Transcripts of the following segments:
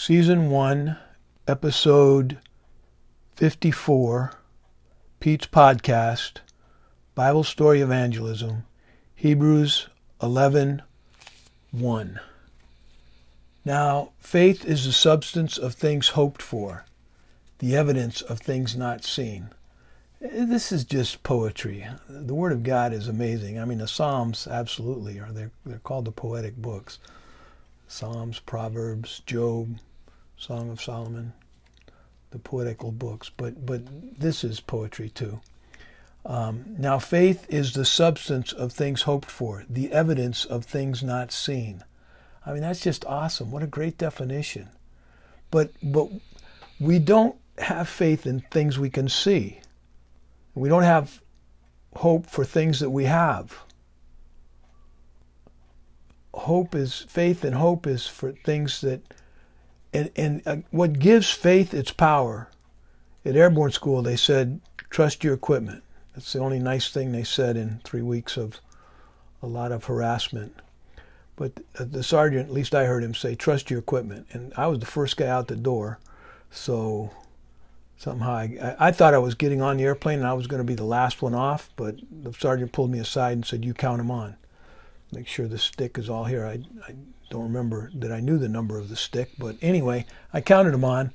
Season 1, Episode 54, Pete's Podcast, Bible Story Evangelism, Hebrews 11 1. Now, faith is the substance of things hoped for, the evidence of things not seen. This is just poetry. The Word of God is amazing. I mean, the Psalms absolutely are. They're, they're called the poetic books. Psalms, Proverbs, Job, Song of Solomon, the poetical books. But but this is poetry too. Um, now, faith is the substance of things hoped for, the evidence of things not seen. I mean, that's just awesome. What a great definition. But but we don't have faith in things we can see. We don't have hope for things that we have hope is faith and hope is for things that and and uh, what gives faith its power? At airborne school they said trust your equipment. That's the only nice thing they said in three weeks of a lot of harassment. But uh, the sergeant at least i heard him say trust your equipment. And i was the first guy out the door so somehow I, I thought i was getting on the airplane and i was going to be the last one off but the sergeant pulled me aside and said you count them on. Make sure the stick is all here. I, I don't remember that I knew the number of the stick, but anyway, I counted them on,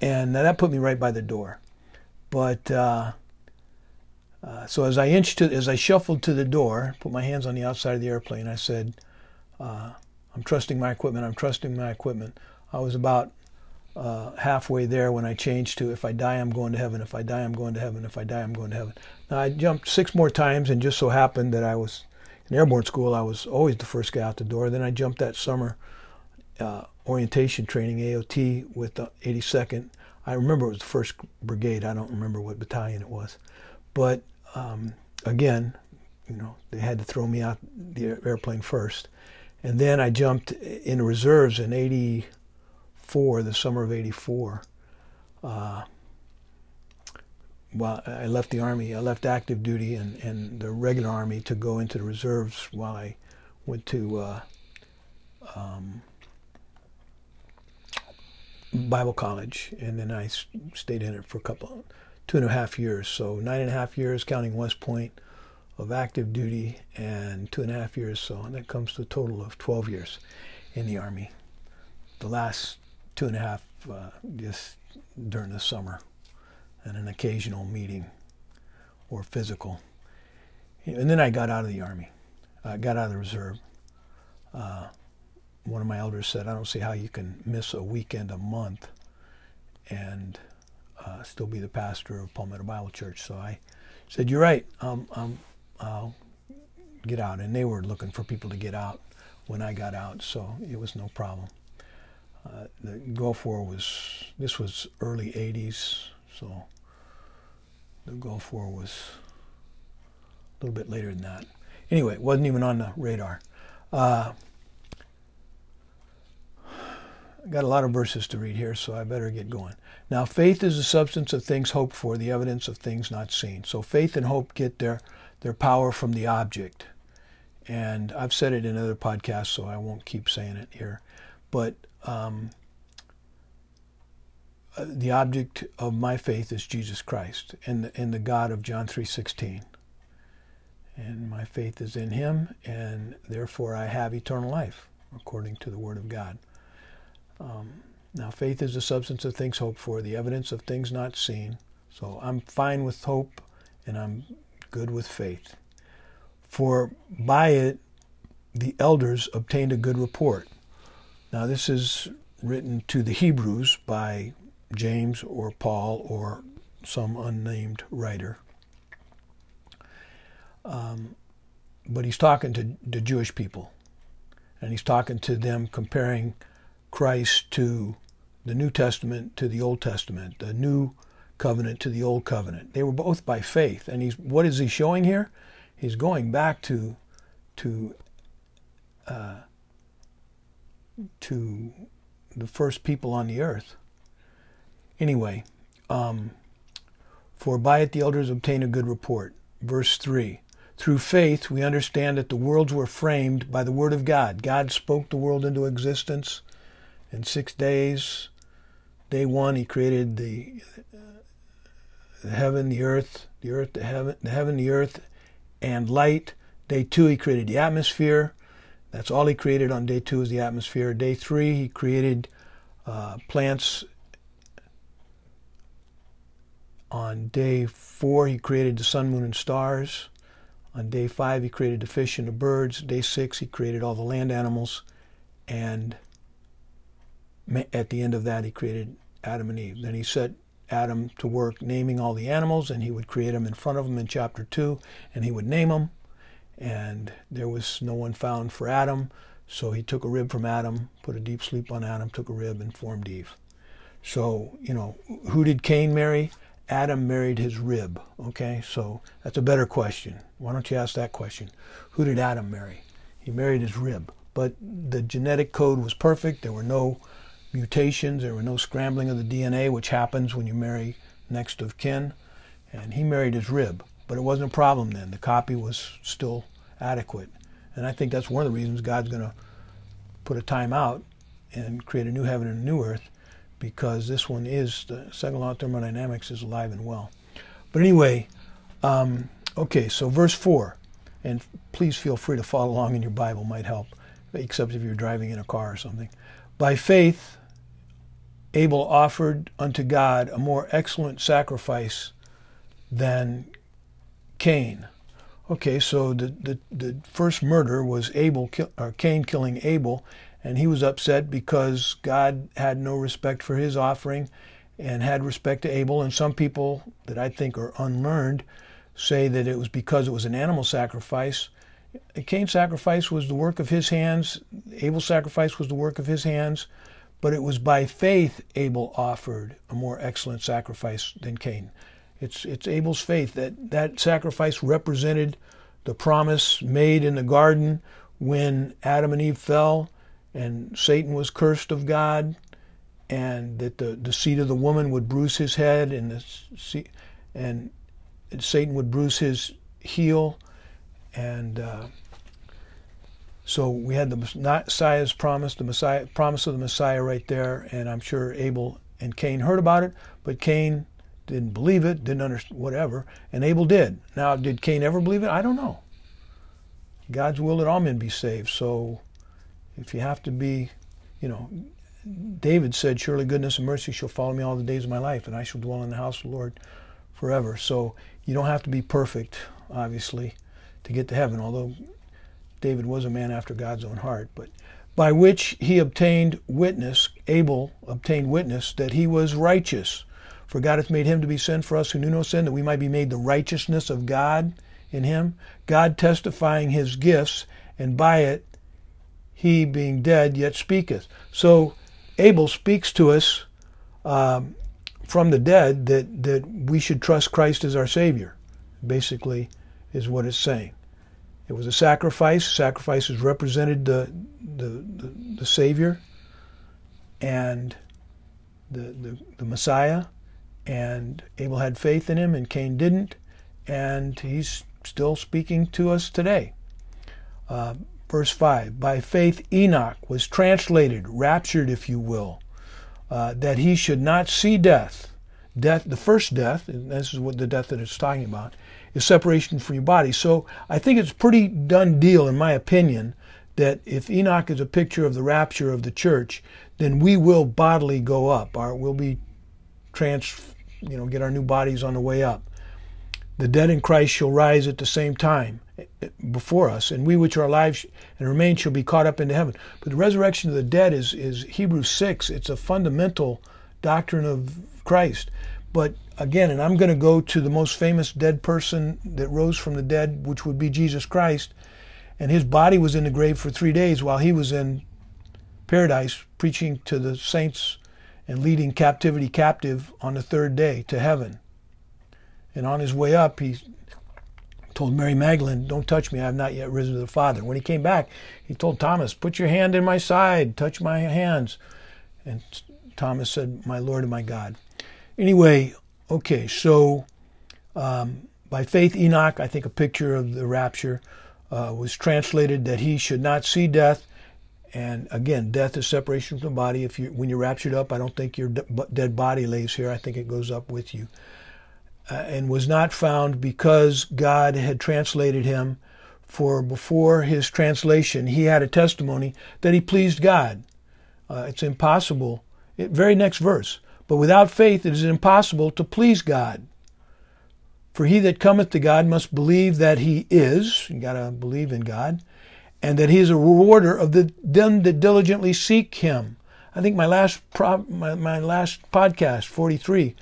and that put me right by the door. But uh, uh, so as I inched to, as I shuffled to the door, put my hands on the outside of the airplane, I said, uh, "I'm trusting my equipment. I'm trusting my equipment." I was about uh, halfway there when I changed to if I die, I'm going to heaven. If I die, I'm going to heaven. If I die, I'm going to heaven. Now I jumped six more times, and just so happened that I was in airborne school, I was always the first guy out the door. Then I jumped that summer uh, orientation training, AOT, with the 82nd. I remember it was the 1st Brigade. I don't remember what battalion it was. But um, again, you know, they had to throw me out the airplane first. And then I jumped in reserves in 84, the summer of 84. Uh, while I left the army, I left active duty and, and the regular army to go into the reserves while I went to uh, um, Bible college, and then I stayed in it for a couple, two and a half years. So nine and a half years, counting West Point, of active duty, and two and a half years. So and that comes to a total of 12 years in the army. The last two and a half uh, just during the summer and an occasional meeting or physical. And then I got out of the Army. I got out of the reserve. Uh, one of my elders said, I don't see how you can miss a weekend a month and uh, still be the pastor of Palmetto Bible Church. So I said, You're right. Um, um, I'll get out. And they were looking for people to get out when I got out, so it was no problem. Uh, the Gulf War was, this was early 80s, so the Gulf War was a little bit later than that. Anyway, it wasn't even on the radar. Uh, I got a lot of verses to read here, so I better get going. Now, faith is the substance of things hoped for, the evidence of things not seen. So faith and hope get their, their power from the object. And I've said it in other podcasts, so I won't keep saying it here. But um, the object of my faith is Jesus Christ and the, and the God of John 3:16. And my faith is in him and therefore I have eternal life according to the word of God. Um, now faith is the substance of things hoped for, the evidence of things not seen. So I'm fine with hope and I'm good with faith. For by it the elders obtained a good report. Now this is written to the Hebrews by James or Paul or some unnamed writer. Um, but he's talking to the Jewish people, and he's talking to them comparing Christ to the New Testament to the Old Testament, the New Covenant to the Old Covenant. They were both by faith, and he's what is he showing here? He's going back to to uh, to the first people on the earth Anyway, um, for by it the elders obtain a good report. Verse 3 Through faith we understand that the worlds were framed by the word of God. God spoke the world into existence, in six days. Day one, he created the, uh, the heaven, the earth, the earth, the heaven, the heaven, the earth, and light. Day two, he created the atmosphere. That's all he created on day two is the atmosphere. Day three, he created uh, plants. On day four, he created the sun, moon, and stars. On day five, he created the fish and the birds. Day six, he created all the land animals. And at the end of that, he created Adam and Eve. Then he set Adam to work naming all the animals, and he would create them in front of him in chapter 2, and he would name them. And there was no one found for Adam, so he took a rib from Adam, put a deep sleep on Adam, took a rib, and formed Eve. So, you know, who did Cain marry? Adam married his rib. Okay, so that's a better question. Why don't you ask that question? Who did Adam marry? He married his rib. But the genetic code was perfect. There were no mutations. There were no scrambling of the DNA, which happens when you marry next of kin. And he married his rib. But it wasn't a problem then. The copy was still adequate. And I think that's one of the reasons God's going to put a time out and create a new heaven and a new earth because this one is, the second law of thermodynamics is alive and well. But anyway, um, okay, so verse 4. And please feel free to follow along in your Bible, might help, except if you're driving in a car or something. By faith, Abel offered unto God a more excellent sacrifice than Cain. Okay, so the, the, the first murder was Abel or Cain killing Abel, and he was upset because God had no respect for his offering and had respect to Abel. And some people that I think are unlearned say that it was because it was an animal sacrifice. Cain's sacrifice was the work of his hands. Abel's sacrifice was the work of his hands. But it was by faith Abel offered a more excellent sacrifice than Cain. It's, it's Abel's faith that that sacrifice represented the promise made in the garden when Adam and Eve fell and Satan was cursed of God and that the, the seed of the woman would bruise his head and the and Satan would bruise his heel and uh, so we had the Messiah's promise, the Messiah promise of the Messiah right there, and I'm sure Abel and Cain heard about it, but Cain didn't believe it, didn't understand whatever, and Abel did. Now, did Cain ever believe it? I don't know. God's will that all men be saved. So, if you have to be, you know, David said, "Surely goodness and mercy shall follow me all the days of my life, and I shall dwell in the house of the Lord forever." So, you don't have to be perfect, obviously, to get to heaven. Although David was a man after God's own heart, but by which he obtained witness, Abel obtained witness that he was righteous. For God hath made him to be sin for us who knew no sin, that we might be made the righteousness of God in him. God testifying his gifts, and by it he being dead yet speaketh. So Abel speaks to us um, from the dead that, that we should trust Christ as our Savior, basically, is what it's saying. It was a sacrifice. Sacrifices represented the, the, the, the Savior and the, the, the Messiah. And Abel had faith in him, and Cain didn't. And he's still speaking to us today. Uh, verse 5 By faith, Enoch was translated, raptured, if you will, uh, that he should not see death. Death, the first death, and this is what the death that it's talking about, is separation from your body. So I think it's pretty done deal, in my opinion, that if Enoch is a picture of the rapture of the church, then we will bodily go up. Our, we'll be trans, you know, get our new bodies on the way up. The dead in Christ shall rise at the same time eh, before us, and we which are alive and remain shall be caught up into heaven. But the resurrection of the dead is, is Hebrews 6. It's a fundamental doctrine of Christ. But again, and I'm going to go to the most famous dead person that rose from the dead, which would be Jesus Christ. And his body was in the grave for three days while he was in paradise preaching to the saints and leading captivity captive on the third day to heaven. And on his way up, he told Mary Magdalene, Don't touch me, I have not yet risen to the Father. When he came back, he told Thomas, Put your hand in my side, touch my hands. And Thomas said, My Lord and my God. Anyway, okay, so um, by faith, Enoch, I think a picture of the rapture, uh, was translated that he should not see death, And again, death is separation from the body. If you, when you're raptured up, I don't think your dead body lays here. I think it goes up with you. Uh, and was not found because God had translated him. For before his translation, he had a testimony that he pleased God. Uh, it's impossible. It, very next verse. But without faith, it is impossible to please God. For he that cometh to God must believe that he is. You got to believe in God and that he is a rewarder of the, them that diligently seek him. I think my last pro, my, my last podcast, 43,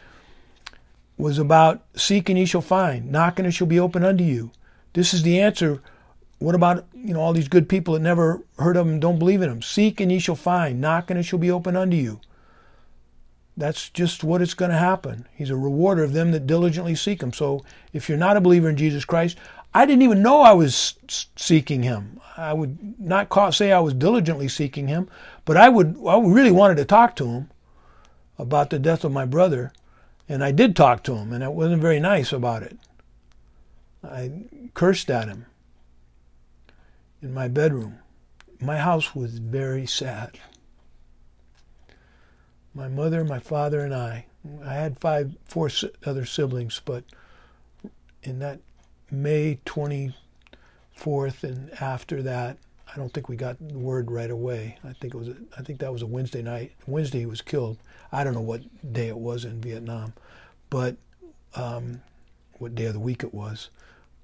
was about seek and ye shall find, knock and it shall be open unto you. This is the answer. What about you know all these good people that never heard of him, don't believe in him? Seek and ye shall find, knock and it shall be open unto you. That's just what it's going to happen. He's a rewarder of them that diligently seek him. So if you're not a believer in Jesus Christ, I didn't even know I was seeking him. I would not call, say I was diligently seeking him, but I would I really wanted to talk to him about the death of my brother, and I did talk to him, and I wasn't very nice about it. I cursed at him in my bedroom. My house was very sad. My mother, my father, and I. I had five, four other siblings, but in that May 24th and after that, I don't think we got the word right away. I think it was. A, I think that was a Wednesday night. Wednesday he was killed. I don't know what day it was in Vietnam, but um, what day of the week it was.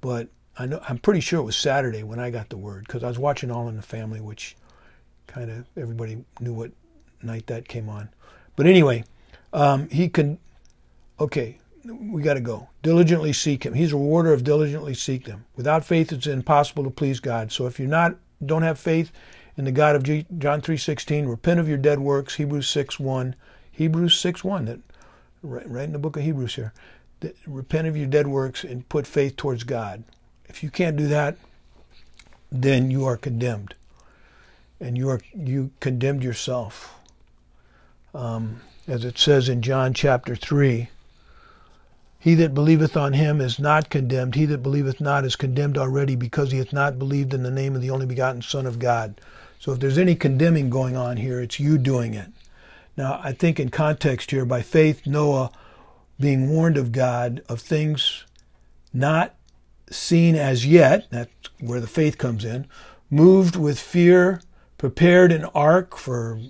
But I know I'm pretty sure it was Saturday when I got the word because I was watching All in the Family, which kind of everybody knew what night that came on. But anyway, um, he can. Okay, we got to go. Diligently seek him. He's a rewarder of diligently seek them. Without faith, it's impossible to please God. So if you're not, don't have faith in the God of G, John 3.16, repent of your dead works, Hebrews 6.1, Hebrews 6.1, that, right, right in the book of Hebrews here. That, repent of your dead works and put faith towards God. If you can't do that, then you are condemned. And you are you condemned yourself. Um, as it says in John chapter 3, he that believeth on him is not condemned. He that believeth not is condemned already because he hath not believed in the name of the only begotten Son of God. So if there's any condemning going on here, it's you doing it. Now, I think in context here, by faith, Noah being warned of God of things not seen as yet, that's where the faith comes in, moved with fear, prepared an ark for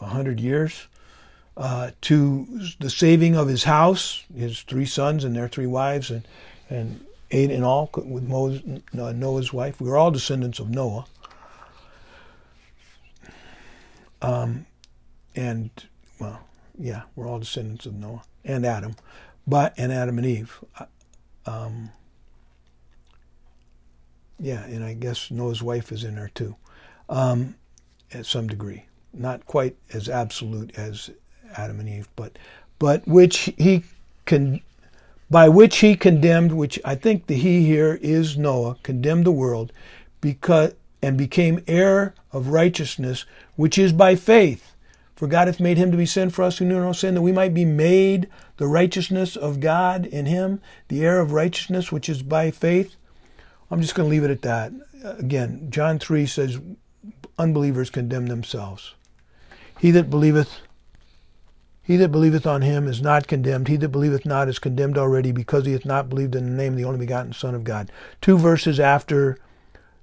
a hundred years, uh, to the saving of his house, his three sons and their three wives, and, and eight in all with Moses, Noah's wife. We were all descendants of Noah. Um, and, well, yeah, we're all descendants of Noah and Adam, but and Adam and Eve. Uh, um, yeah, and I guess Noah's wife is in there too, um, at some degree. Not quite as absolute as Adam and Eve, but but which he can by which he condemned, which I think the he here is Noah, condemned the world because and became heir of righteousness, which is by faith. For God hath made him to be sin for us who knew no sin, that we might be made the righteousness of God in him, the heir of righteousness, which is by faith. I'm just going to leave it at that. Again, John 3 says, unbelievers condemn themselves. He that believeth he that believeth on him is not condemned. He that believeth not is condemned already because he hath not believed in the name of the only begotten Son of God. Two verses after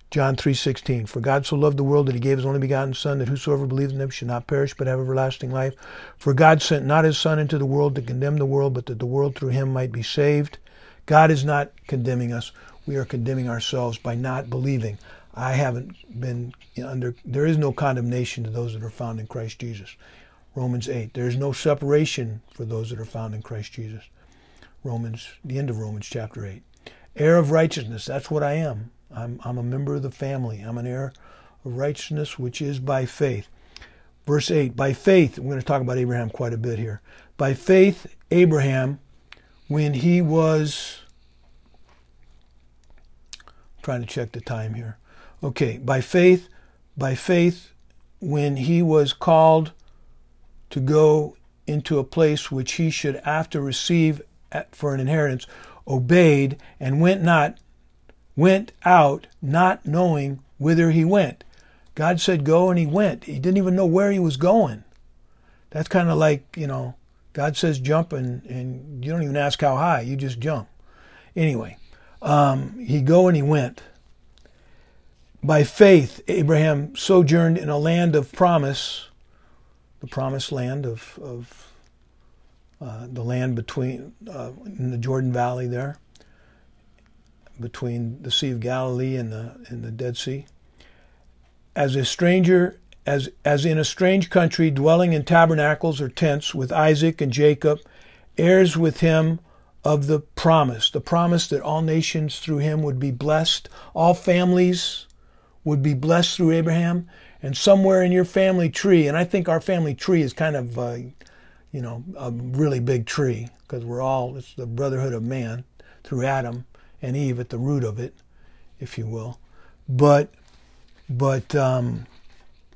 John 3.16. For God so loved the world that he gave his only begotten Son, that whosoever believes in him should not perish but have everlasting life. For God sent not his Son into the world to condemn the world, but that the world through him might be saved. God is not condemning us. We are condemning ourselves by not believing. I haven't been under, there is no condemnation to those that are found in Christ Jesus. Romans 8. There is no separation for those that are found in Christ Jesus. Romans, the end of Romans chapter 8. Heir of righteousness, that's what I am. I'm, I'm a member of the family. I'm an heir of righteousness, which is by faith. Verse 8, by faith, we're going to talk about Abraham quite a bit here. By faith, Abraham, when he was, I'm trying to check the time here. Okay, by faith, by faith, when he was called to go into a place which he should after receive for an inheritance, obeyed and went not went out not knowing whither he went. God said go and he went. He didn't even know where he was going. That's kind of like, you know, God says jump and, and you don't even ask how high, you just jump. Anyway, um, he go and he went. By faith, Abraham sojourned in a land of promise, the promised land of, of uh, the land between uh, in the Jordan Valley there, between the Sea of Galilee and the and the Dead Sea. As a stranger, as as in a strange country, dwelling in tabernacles or tents with Isaac and Jacob, heirs with him of the promise, the promise that all nations through him would be blessed, all families would be blessed through Abraham, and somewhere in your family tree, and I think our family tree is kind of, uh, you know, a really big tree because we're all it's the brotherhood of man through Adam and Eve at the root of it, if you will, but but um,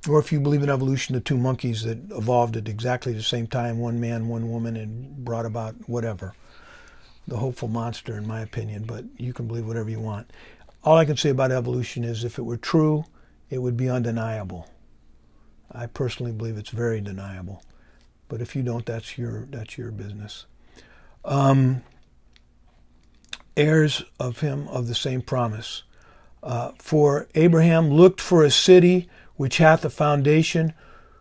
or if you believe in evolution, the two monkeys that evolved at exactly the same time, one man, one woman, and brought about whatever the hopeful monster, in my opinion, but you can believe whatever you want. All I can say about evolution is if it were true, it would be undeniable. I personally believe it's very deniable. But if you don't, that's your that's your business. Um, heirs of him of the same promise. Uh, for Abraham looked for a city which hath a foundation,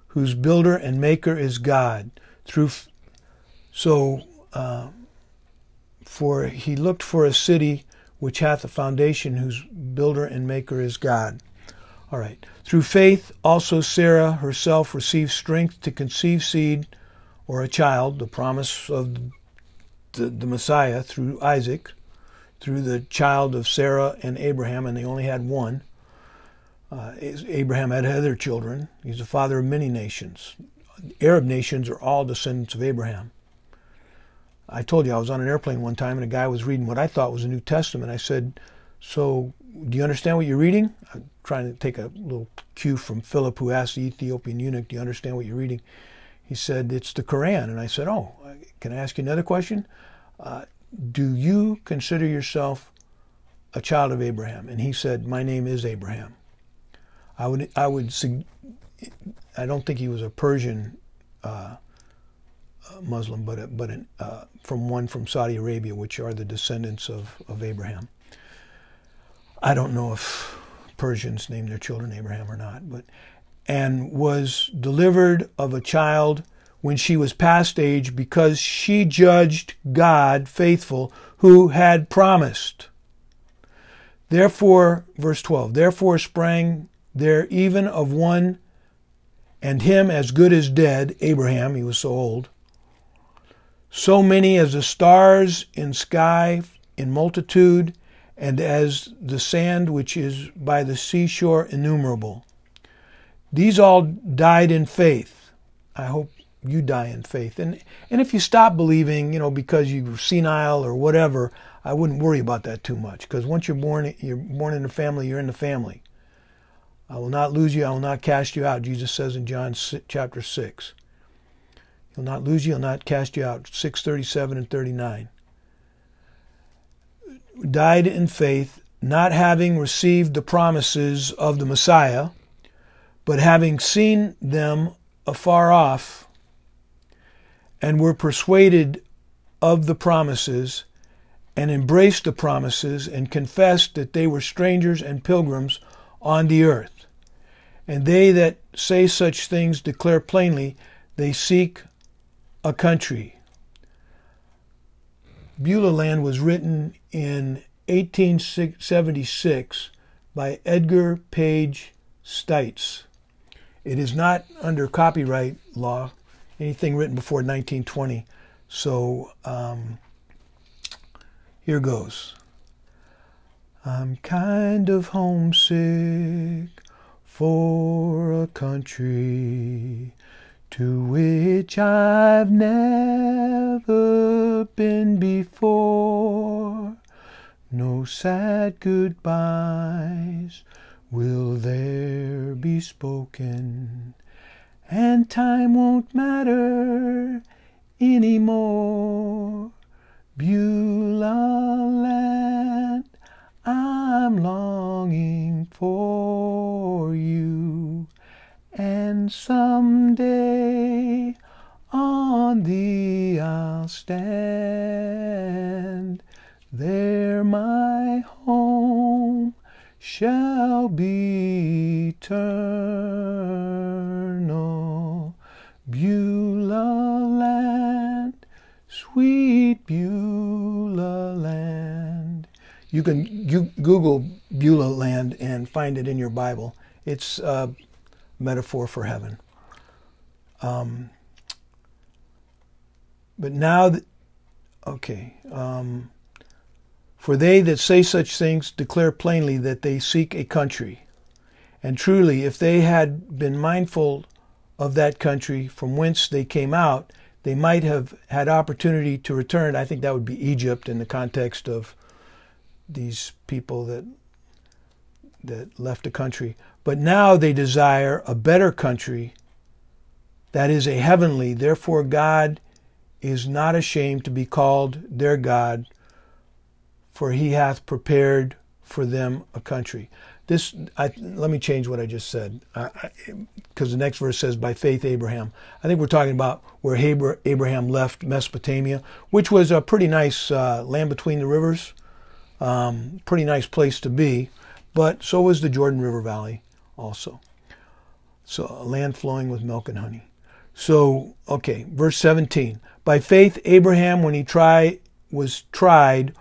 whose builder and maker is God. Through so uh, for he looked for a city which hath a foundation, whose builder and maker is God. All right. Through faith, also Sarah herself received strength to conceive seed or a child, the promise of the, the Messiah through Isaac, through the child of Sarah and Abraham, and they only had one. Uh, Abraham had other children. He's the father of many nations. Arab nations are all descendants of Abraham. I told you I was on an airplane one time and a guy was reading what I thought was a New Testament. I said, So, do you understand what you're reading? I'm trying to take a little cue from Philip, who asked the Ethiopian eunuch, Do you understand what you're reading? He said, It's the Quran. And I said, Oh, can I ask you another question? Uh, do you consider yourself a child of Abraham? And he said, My name is Abraham. I would, I would, I don't think he was a Persian. Uh, Muslim, but a, but an, uh, from one from Saudi Arabia, which are the descendants of, of Abraham. I don't know if Persians name their children Abraham or not, but and was delivered of a child when she was past age because she judged God faithful who had promised. Therefore, verse 12, therefore sprang there even of one and him as good as dead, Abraham, he was so old, so many as the stars in sky in multitude, and as the sand which is by the seashore innumerable. These all died in faith. I hope you die in faith. And and if you stop believing, you know, because you're senile or whatever, I wouldn't worry about that too much. Because once you're born, you're born in the family. You're in the family. I will not lose you. I will not cast you out. Jesus says in John chapter six. He'll not lose you, he'll not cast you out. 637 and 39. Died in faith, not having received the promises of the Messiah, but having seen them afar off, and were persuaded of the promises, and embraced the promises, and confessed that they were strangers and pilgrims on the earth. And they that say such things declare plainly they seek a country. Beulah Land was written in 1876 by Edgar Page Stites. It is not under copyright law, anything written before 1920. So um, here goes. I'm kind of homesick for a country to which I've never been before. No sad goodbyes will there be spoken, and time won't matter anymore. Beulah land, I'm longing for you. and someday on thee I'll stand. There my home shall be eternal. You can Google Beulah land and find it in your Bible. It's a metaphor for heaven. Um, but now, okay. Um, for they that say such things declare plainly that they seek a country. And truly, if they had been mindful of that country from whence they came out, they might have had opportunity to return. I think that would be Egypt in the context of these people that that left the country. But now they desire a better country that is a heavenly. Therefore, God is not ashamed to be called their God, for he hath prepared for them a country. This, I, let me change what I just said, because the next verse says, "By faith Abraham." I think we're talking about where Abraham left Mesopotamia, which was a pretty nice uh, land between the rivers, um, pretty nice place to be. But so was the Jordan River Valley, also. So a land flowing with milk and honey. So okay, verse 17. By faith Abraham, when he tried was tried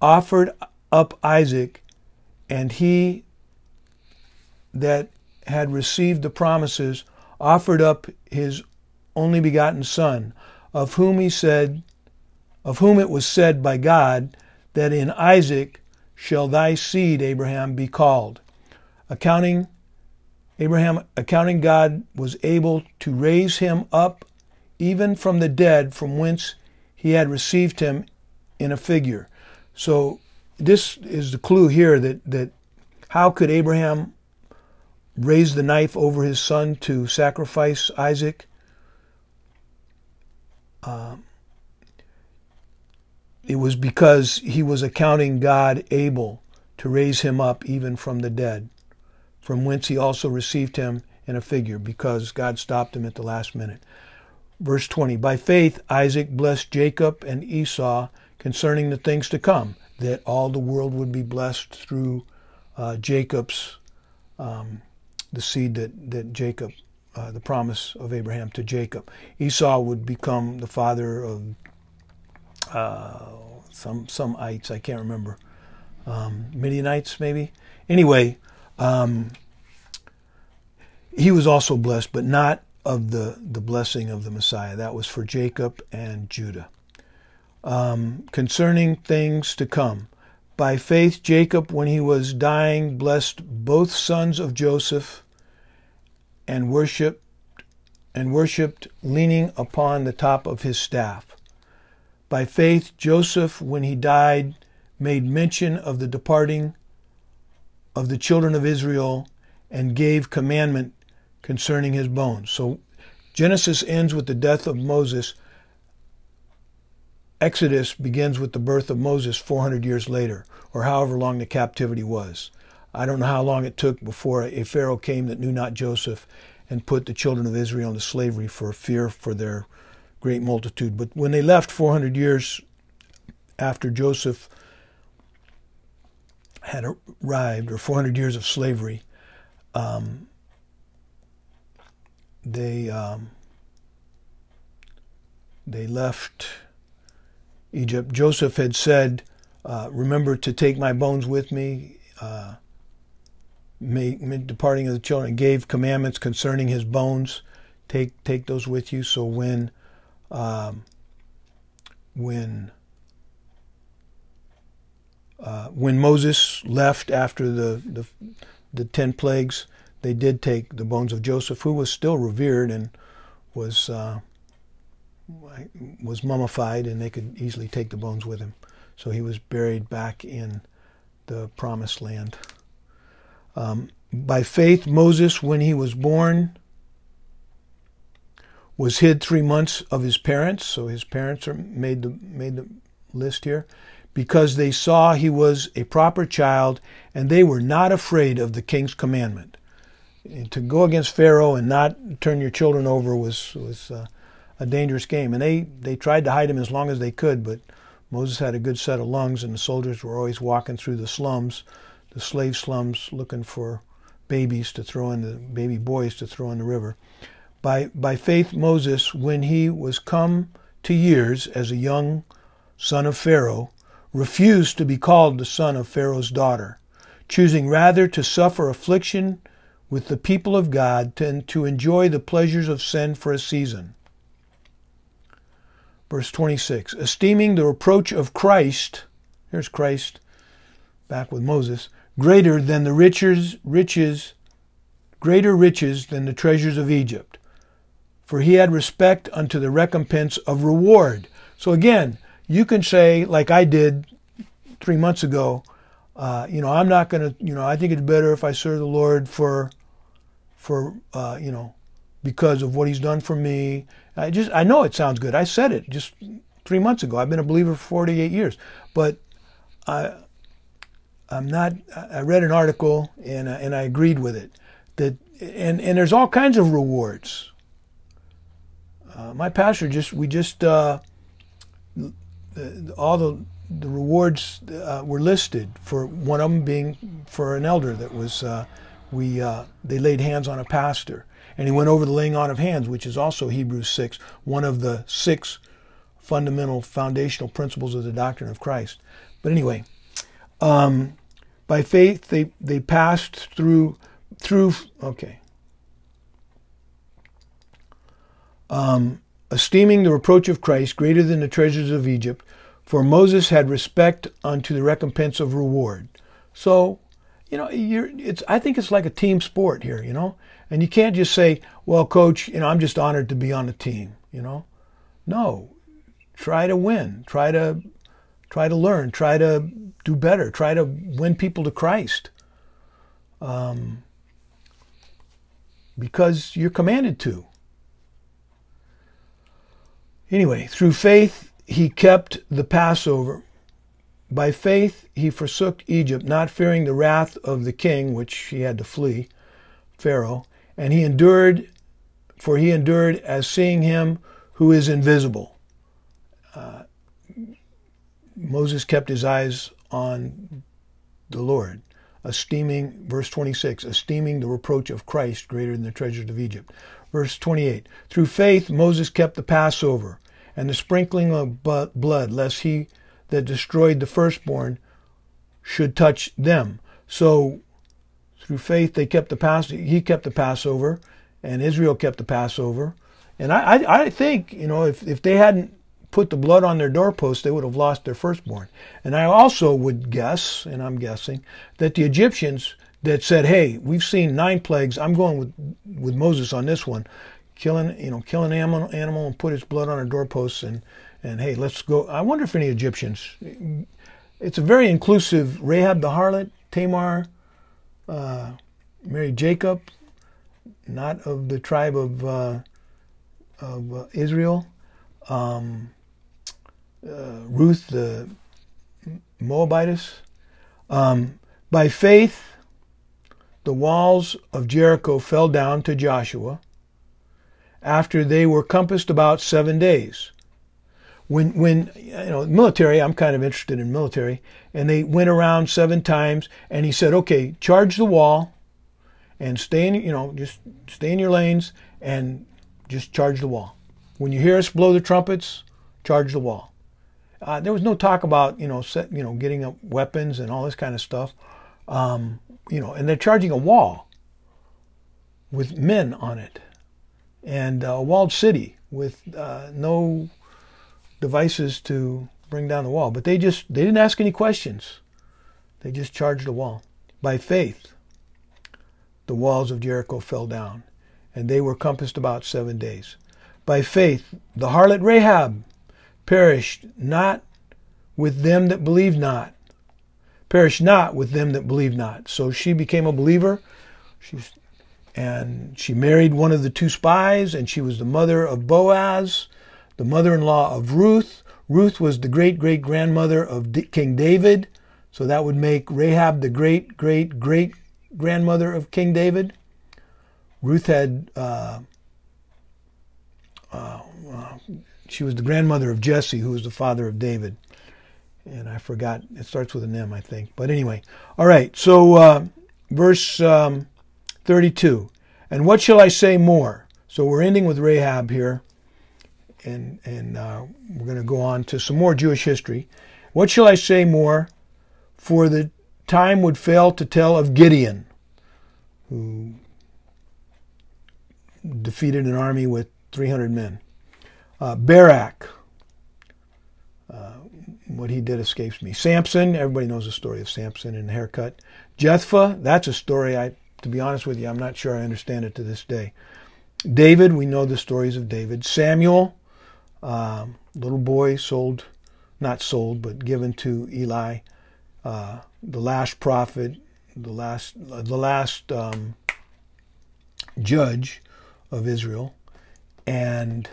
offered up Isaac, and he that had received the promises offered up his only begotten son, of whom he said, of whom it was said by God, that in Isaac shall thy seed, Abraham, be called. Accounting Abraham, accounting God was able to raise him up even from the dead, from whence he had received him in a figure. So this is the clue here that, that how could Abraham raise the knife over his son to sacrifice Isaac? Uh, it was because he was accounting God able to raise him up even from the dead, from whence he also received him in a figure, because God stopped him at the last minute. Verse 20 By faith Isaac blessed Jacob and Esau concerning the things to come, that all the world would be blessed through uh, Jacob's, um, the seed that, that Jacob, uh, the promise of Abraham to Jacob. Esau would become the father of uh, some some ites, I can't remember. Um, Midianites, maybe. Anyway, um, he was also blessed, but not of the, the blessing of the Messiah. That was for Jacob and Judah um, concerning things to come. By faith, Jacob, when he was dying, blessed both sons of Joseph and worshipped and worshipped leaning upon the top of his staff. By faith, Joseph, when he died, made mention of the departing of the children of Israel and gave commandment concerning his bones. So Genesis ends with the death of Moses, Exodus begins with the birth of Moses 400 years later, or however long the captivity was. I don't know how long it took before a Pharaoh came that knew not Joseph and put the children of Israel into slavery for fear for their great multitude. But when they left 400 years after Joseph had arrived, or 400 years of slavery, um, they um, they left Egypt. Joseph had said, uh, Remember to take my bones with me. Uh, departing of the children, gave commandments concerning his bones. Take take those with you. So when um, when uh, when Moses left after the, the the ten plagues, they did take the bones of Joseph, who was still revered and was uh, was mummified and they could easily take the bones with him. So he was buried back in the promised land. Um, by faith, Moses, when he was born, was hid three months of his parents. So his parents are made the made the list here, because they saw he was a proper child, and they were not afraid of the king's commandment. to go against Pharaoh and not turn your children over was was uh, a dangerous game. And they they tried to hide him as long as they could, but Moses had a good set of lungs, and the soldiers were always walking through the slums, the slave slums, looking for babies to throw in the baby boys to throw in the river. By by faith, Moses, when he was come to years as a young son of Pharaoh, refused to be called the son of Pharaoh's daughter, choosing rather to suffer affliction with the people of God than to enjoy the pleasures of sin for a season. Verse 26 Esteeming the reproach of Christ, here's Christ back with Moses, greater than the riches, riches, greater riches than the treasures of Egypt. For he had respect unto the recompense of reward. So again, you can say, like I did three months ago, uh, you know, I'm not going to, you know, I think it's better if I serve the Lord for for uh, you know because of what he's done for me. I just I know it sounds good. I said it just three months ago. I've been a believer for 48 years, but I I'm not. I read an article and and I agreed with it that and and there's all kinds of rewards. Uh, my pastor just we just uh, all the the rewards uh, were listed for one of them being for an elder that was uh, we uh, they laid hands on a pastor, and he went over the laying on of hands, which is also Hebrews six, one of the six fundamental foundational principles of the doctrine of Christ. But anyway, um, by faith they they passed through through okay. Um, esteeming the reproach of Christ greater than the treasures of Egypt, for Moses had respect unto the recompense of reward. So you know, it's, I think it's like a team sport here, you know, and you can't just say, well, coach, you know, I'm just honored to be on the team, you know. No, try to win, try to, try to learn, try to do better, try to win people to Christ. Um, because you're commanded to. Anyway, through faith, he kept the Passover by faith he forsook Egypt, not fearing the wrath of the king, which he had to flee, Pharaoh, and he endured, for he endured as seeing him who is invisible. Uh, Moses kept his eyes on the Lord, esteeming, verse 26, esteeming the reproach of Christ greater than the treasures of Egypt. Verse 28, through faith Moses kept the Passover and the sprinkling of blood, lest he that destroyed the firstborn should touch them. So through faith they kept the pass he kept the Passover and Israel kept the Passover. And I, I, I think, you know, if, if they hadn't put the blood on their doorposts, they would have lost their firstborn. And I also would guess, and I'm guessing, that the Egyptians that said, "Hey, we've seen nine plagues. I'm going with with Moses on this one, killing you know killing an animal, animal and put its blood on our doorposts and and hey, let's go. I wonder if any Egyptians. It's a very inclusive. Rahab the harlot, Tamar, uh, married Jacob, not of the tribe of uh, of uh, Israel. Um, uh, Ruth the Moabitess. Um, by faith, the walls of Jericho fell down to Joshua after they were compassed about seven days. When when you know military i'm kind of interested in military and they went around seven times and he said okay charge the wall and stay in you know just stay in your lanes and just charge the wall. When you hear us blow the trumpets charge the wall. Uh, there was no talk about you know set you know getting up weapons and all this kind of stuff. Um, you know and they're charging a wall with men on it and a walled city with uh, no devices to bring down the wall. But they just they didn't ask any questions. They just charged the wall. By faith, the walls of Jericho fell down, and they were compassed about seven days. By faith, the harlot Rahab perished not with them that believed not. Perished not with them that believed not. So she became a believer. She's and she married one of the two spies, and she was the mother of Boaz, the mother in law of Ruth. Ruth was the great great grandmother of King David, so that would make Rahab the great great great grandmother of King David. Ruth had, uh, uh, she was the grandmother of Jesse, who was the father of David. And I forgot, it starts with an M, I think. But anyway, all right, so uh, verse um, 32. And what shall I say more? So we're ending with Rahab here, and, and uh, we're going to go on to some more Jewish history. What shall I say more? For the time would fail to tell of Gideon, who defeated an army with 300 men. Uh, Barak, uh, what he did escapes me. Samson, everybody knows the story of Samson and the haircut. Jephthah, that's a story I, to be honest with you, I'm not sure I understand it to this day. David, we know the stories of David. Samuel, um, little boy sold, not sold, but given to Eli. Uh, the last prophet, the last, the last um, judge of Israel, and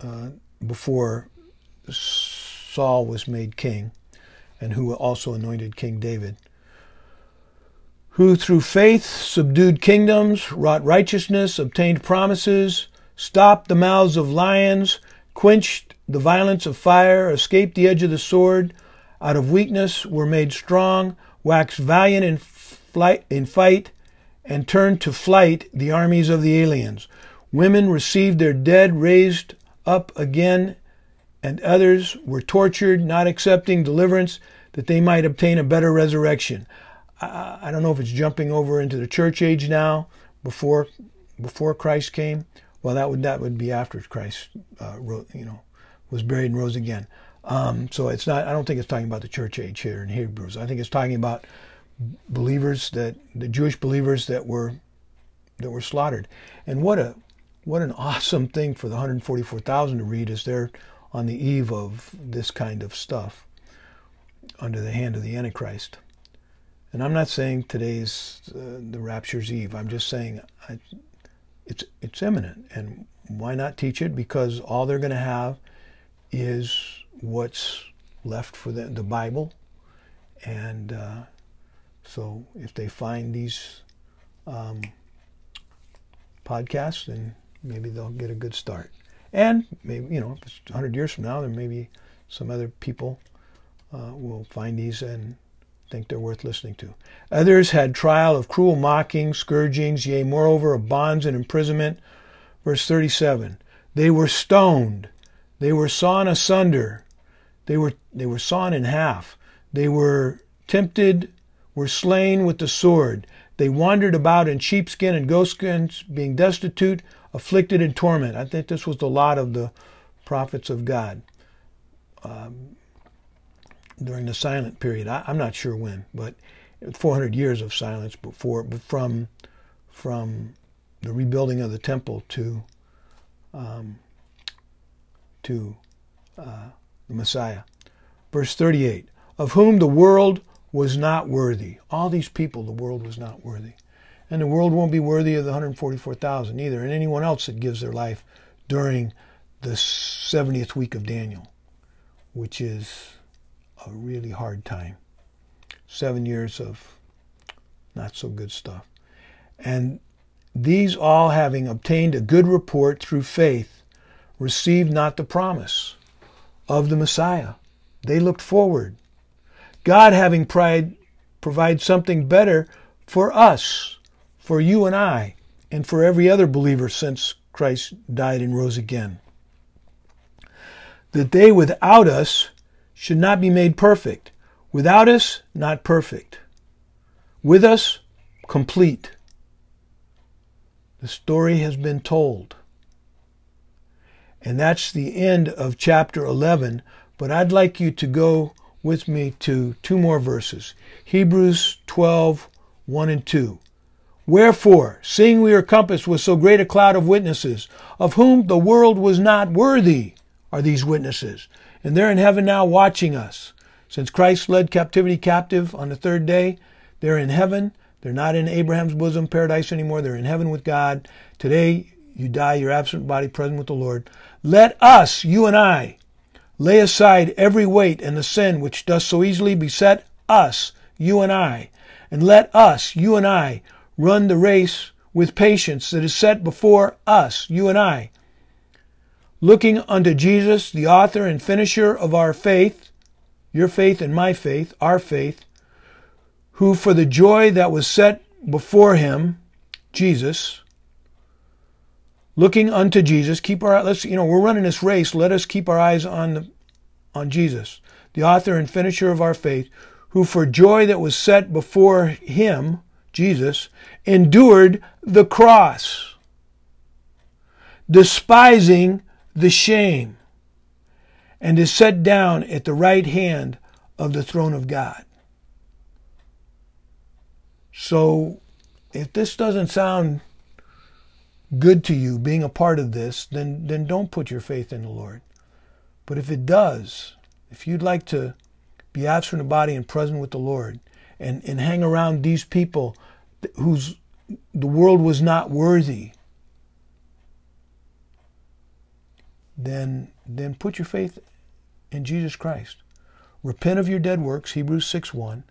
uh, before Saul was made king, and who also anointed King David, who through faith subdued kingdoms, wrought righteousness, obtained promises, stopped the mouths of lions, quenched the violence of fire, escaped the edge of the sword, out of weakness were made strong, waxed valiant in, flight, in fight, and turned to flight the armies of the aliens. Women received their dead raised up again, and others were tortured, not accepting deliverance that they might obtain a better resurrection. I, I don't know if it's jumping over into the church age now, before before Christ came. Well, that would that would be after Christ, uh, wrote, you know, was buried and rose again. Um, so it's not. I don't think it's talking about the church age here in Hebrews. I think it's talking about believers that the Jewish believers that were that were slaughtered. And what a what an awesome thing for the 144,000 to read as they're on the eve of this kind of stuff under the hand of the Antichrist. And I'm not saying today's uh, the rapture's eve. I'm just saying I, it's it's imminent, and why not teach it? Because all they're going to have is what's left for the, the Bible. And uh, so if they find these um, podcasts, then maybe they'll get a good start. And maybe, you know, if it's 100 years from now, then maybe some other people uh, will find these and think they're worth listening to. Others had trial of cruel mockings, scourgings, yea, moreover, of bonds and imprisonment. Verse 37 They were stoned, they were sawn asunder, they were, they were sawn in half. They were tempted, were slain with the sword. They wandered about in sheepskin and goatskins, being destitute, afflicted, and torment. I think this was the lot of the prophets of God um, during the silent period. I, am not sure when, but 400 years of silence before, from from the rebuilding of the temple to um, to uh, the Messiah. Verse 38 Of whom the world was not worthy. All these people, the world was not worthy. And the world won't be worthy of the 144,000 either, and anyone else that gives their life during the 70th week of Daniel, which is a really hard time. Seven years of not so good stuff. And these all having obtained a good report through faith, received not the promise of the Messiah. They looked forward. God having pride provide something better for us, for you and I, and for every other believer since Christ died and rose again. That they without us should not be made perfect. Without us, not perfect. With us, complete. The story has been told. And that's the end of chapter 11. But I'd like you to go with me to two more verses Hebrews 12, 1 and 2. Wherefore, seeing we are compassed with so great a cloud of witnesses, of whom the world was not worthy, are these witnesses. And they're in heaven now watching us. Since Christ led captivity captive on the third day, they're in heaven. They're not in Abraham's bosom paradise anymore. They're in heaven with God. Today, you die, your absent body present with the Lord. Let us, you and I, lay aside every weight and the sin which does so easily beset us, you and I, and let us, you and I, run the race with patience that is set before us, you and I, looking unto Jesus, the author and finisher of our faith, your faith and my faith, our faith, who for the joy that was set before him, Jesus, looking unto Jesus, keep our let's you know, we're running this race, let us keep our eyes on the, on Jesus, the author and finisher of our faith, who for joy that was set before him, Jesus, endured the cross, despising the shame, and is set down at the right hand of the throne of God. So, if this doesn't sound good to you being a part of this, then, then don't put your faith in the Lord. But if it does, if you'd like to be absent from the body and present with the Lord and, and hang around these people whose the world was not worthy, then then put your faith in Jesus Christ. Repent of your dead works, Hebrews 6 1.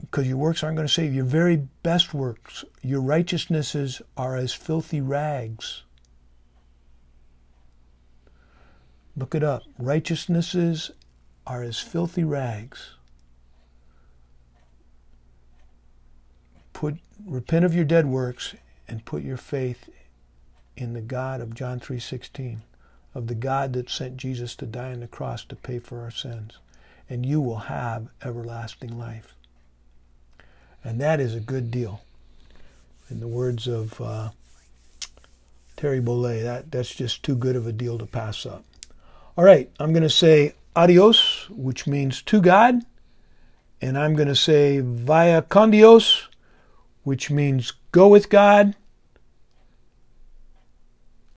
Because your works aren't going to save. Your very best works, your righteousnesses are as filthy rags. Look it up. Righteousnesses are as filthy rags. Put repent of your dead works and put your faith in the God of John 3:16, of the God that sent Jesus to die on the cross to pay for our sins, and you will have everlasting life. And that is a good deal. In the words of uh, Terry Bollea, that, that's just too good of a deal to pass up. All right, I'm going to say adios, which means to God, and I'm going to say via con Dios, which means go with God